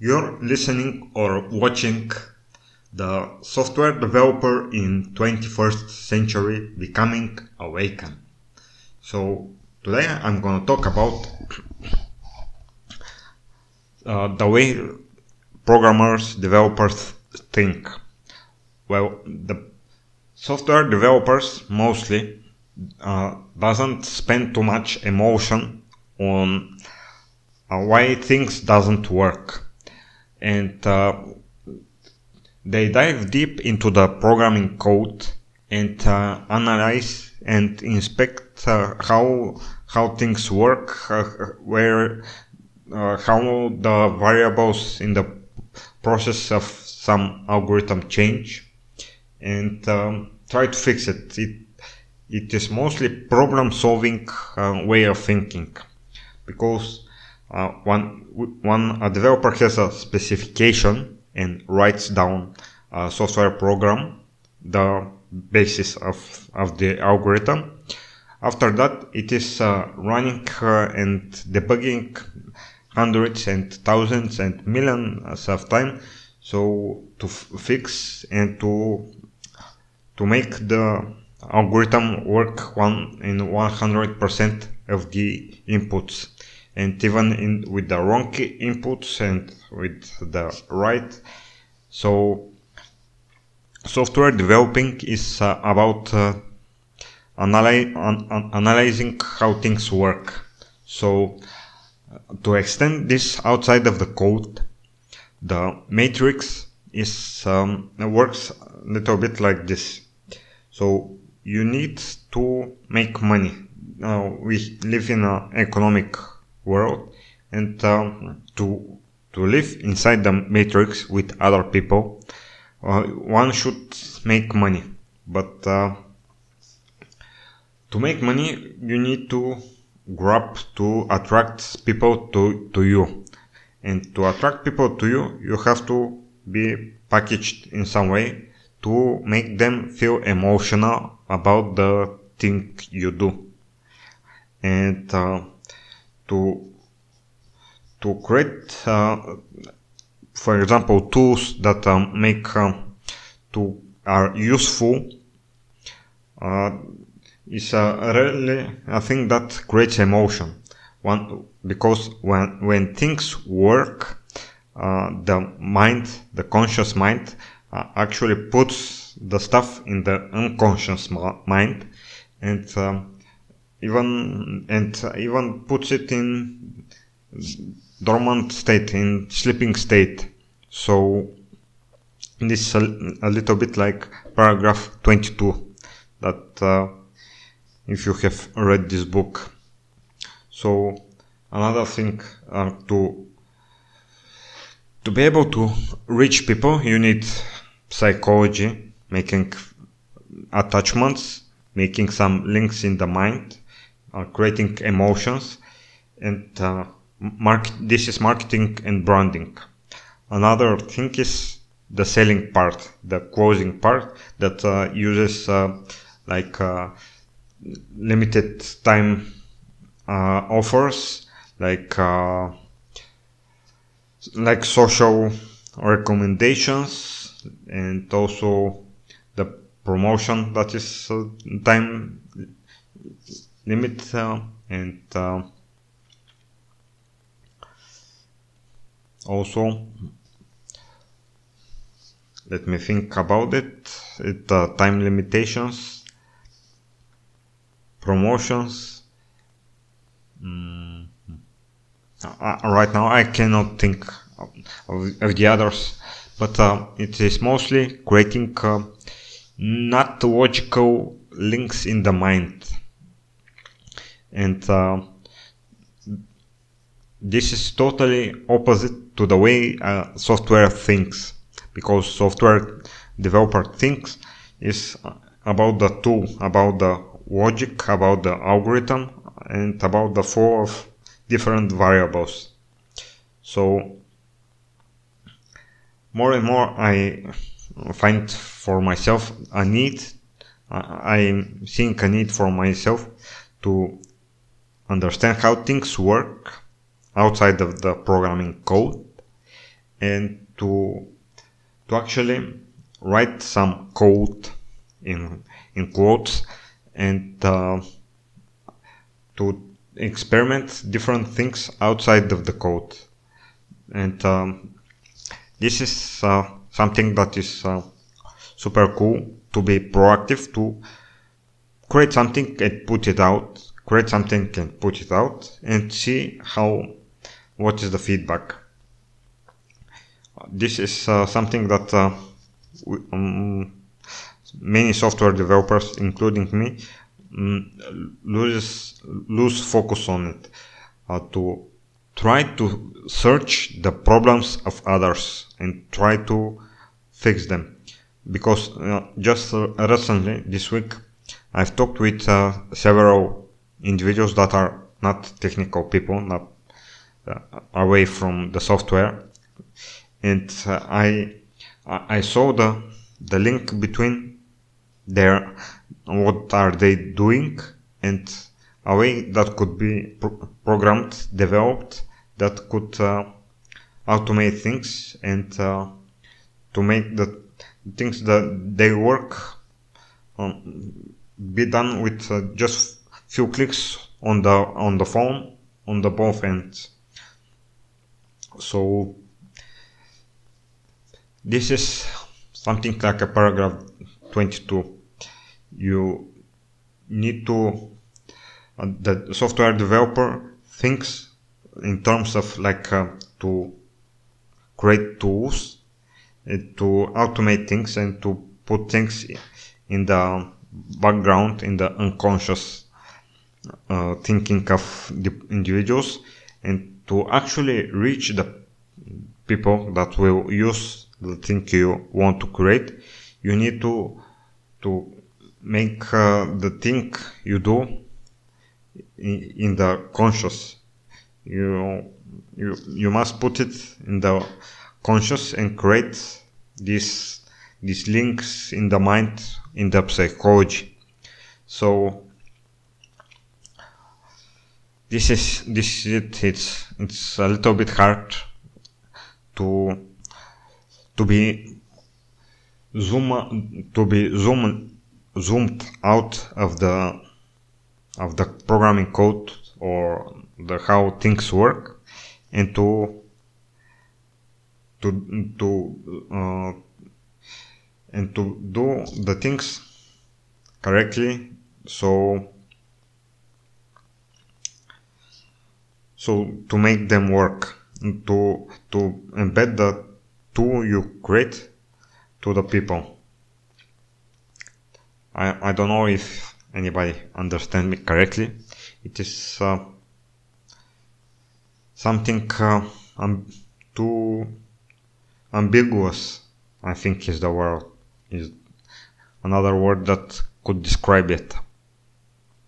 You're listening or watching the software developer in 21st century becoming awakened. So today I'm going to talk about uh, the way programmers, developers think. Well, the software developers mostly uh, doesn't spend too much emotion on uh, why things doesn't work and uh, they dive deep into the programming code and uh, analyze and inspect uh, how how things work, uh, where uh, how the variables in the process of some algorithm change, and um, try to fix it. It it is mostly problem solving uh, way of thinking because uh, one one a developer has a specification and writes down a software program, the basis of of the algorithm. After that, it is uh, running and debugging hundreds and thousands and millions of time. So to fix and to to make the algorithm work one in 100% of the inputs and even in with the wrong inputs and with the right. So software developing is uh, about uh, analy- an- analyzing how things work. So uh, to extend this outside of the code the matrix is um, works a little bit like this. So you need to make money. Uh, we live in an economic world and to to live inside the matrix with other people. Uh, one should make money but uh, to make money you need to grab to attract people to, to you. And to attract people to you you have to be packaged in some way to make them feel emotional about the thing you do. And uh, to to create, uh, for example, tools that um, make um, to are useful uh, is uh, really a thing that creates emotion. One because when when things work, uh, the mind, the conscious mind, uh, actually puts the stuff in the unconscious mind, and um, even and even puts it in dormant state in sleeping state. So this is a, a little bit like paragraph 22 that uh, if you have read this book. So another thing uh, to to be able to reach people you need psychology making attachments making some links in the mind uh, creating emotions and uh, this is marketing and branding. Another thing is the selling part the closing part that uh, uses uh, like uh, limited time uh, offers like like social recommendations and also the promotion that is time limit uh, and uh, also let me think about it it uh, time limitations promotions mm. uh, right now i cannot think of, of the others but uh, it is mostly creating uh, not logical links in the mind and uh, this is totally opposite to the way uh, software thinks. Because software developer thinks is about the tool about the logic about the algorithm and about the flow of different variables. So more and more i find for myself a need i'm seeing a need for myself to understand how things work outside of the programming code and to to actually write some code in in quotes and uh, to experiment different things outside of the code. And um, this is uh, something that is uh, super cool to be proactive to create something and put it out create something and put it out and see how what is the feedback. This is uh, something that uh, we, um, many software developers including me um, lose lose focus on it uh, to try to search the problems of others and try to fix them. Because uh, just uh, recently this week I've talked with uh, several individuals that are not technical people not uh, away from the software. And uh, I I saw the the link between their what are they doing and a way that could be pro- programmed developed that could uh, automate things and uh, to make the things that they work um, be done with uh, just few clicks on the on the phone on the both ends. So this is something like a paragraph 22 you need to uh, the software developer thinks in terms of like uh, to create tools uh, to automate things and to put things in the background in the unconscious uh, thinking of the individuals and to actually reach the people that will use the thing you want to create you need to to make uh, the thing you do in, in the conscious. You you you must put it in the conscious and create these these links in the mind in the psychology. So this is this is it. It's it's a little bit hard to to be zoom to be zoom zoomed out of the of the programming code or the how things work and to to to uh, and to do the things correctly. So so to make them work to to embed the tool you create to the people. I, I don't know if anybody understand me correctly. It is uh, something uh, um, too ambiguous I think is the word is another word that could describe it